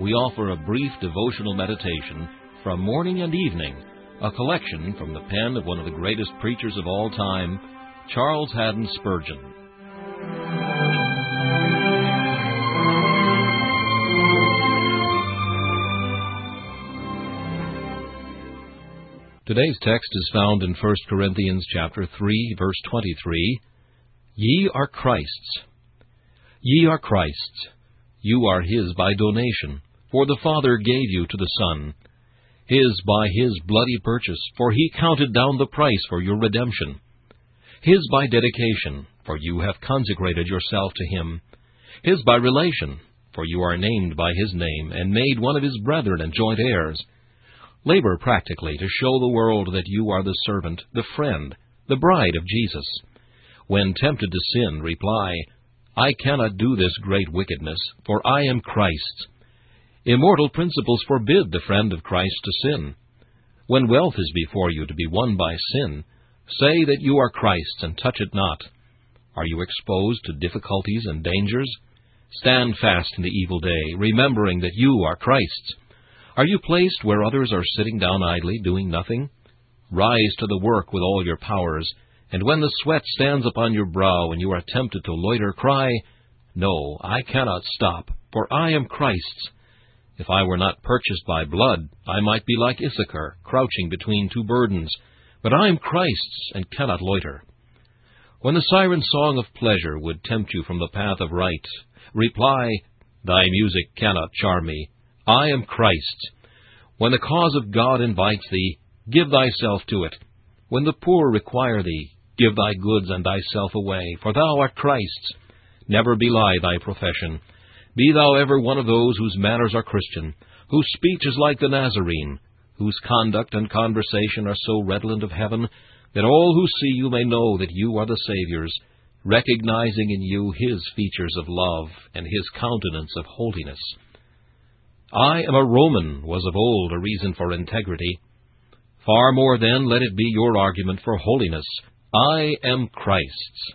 we offer a brief devotional meditation from morning and evening, a collection from the pen of one of the greatest preachers of all time, Charles Haddon Spurgeon. Today's text is found in 1 Corinthians chapter 3 verse 23. Ye are Christ's. Ye are Christ's. You are his by donation for the Father gave you to the Son, his by his bloody purchase, for he counted down the price for your redemption, his by dedication, for you have consecrated yourself to him, his by relation, for you are named by his name, and made one of his brethren and joint heirs. Labor practically to show the world that you are the servant, the friend, the bride of Jesus. When tempted to sin, reply, I cannot do this great wickedness, for I am Christ's. Immortal principles forbid the friend of Christ to sin. When wealth is before you to be won by sin, say that you are Christ's and touch it not. Are you exposed to difficulties and dangers? Stand fast in the evil day, remembering that you are Christ's. Are you placed where others are sitting down idly, doing nothing? Rise to the work with all your powers, and when the sweat stands upon your brow and you are tempted to loiter, cry, No, I cannot stop, for I am Christ's. If I were not purchased by blood, I might be like Issachar, crouching between two burdens. But I am Christ's, and cannot loiter. When the siren song of pleasure would tempt you from the path of right, reply, Thy music cannot charm me. I am Christ's. When the cause of God invites thee, give thyself to it. When the poor require thee, give thy goods and thyself away, for thou art Christ's. Never belie thy profession. Be thou ever one of those whose manners are Christian, whose speech is like the Nazarene, whose conduct and conversation are so redolent of heaven that all who see you may know that you are the Saviour's, recognizing in you His features of love and His countenance of holiness. I am a Roman was of old a reason for integrity. Far more then let it be your argument for holiness. I am Christ's.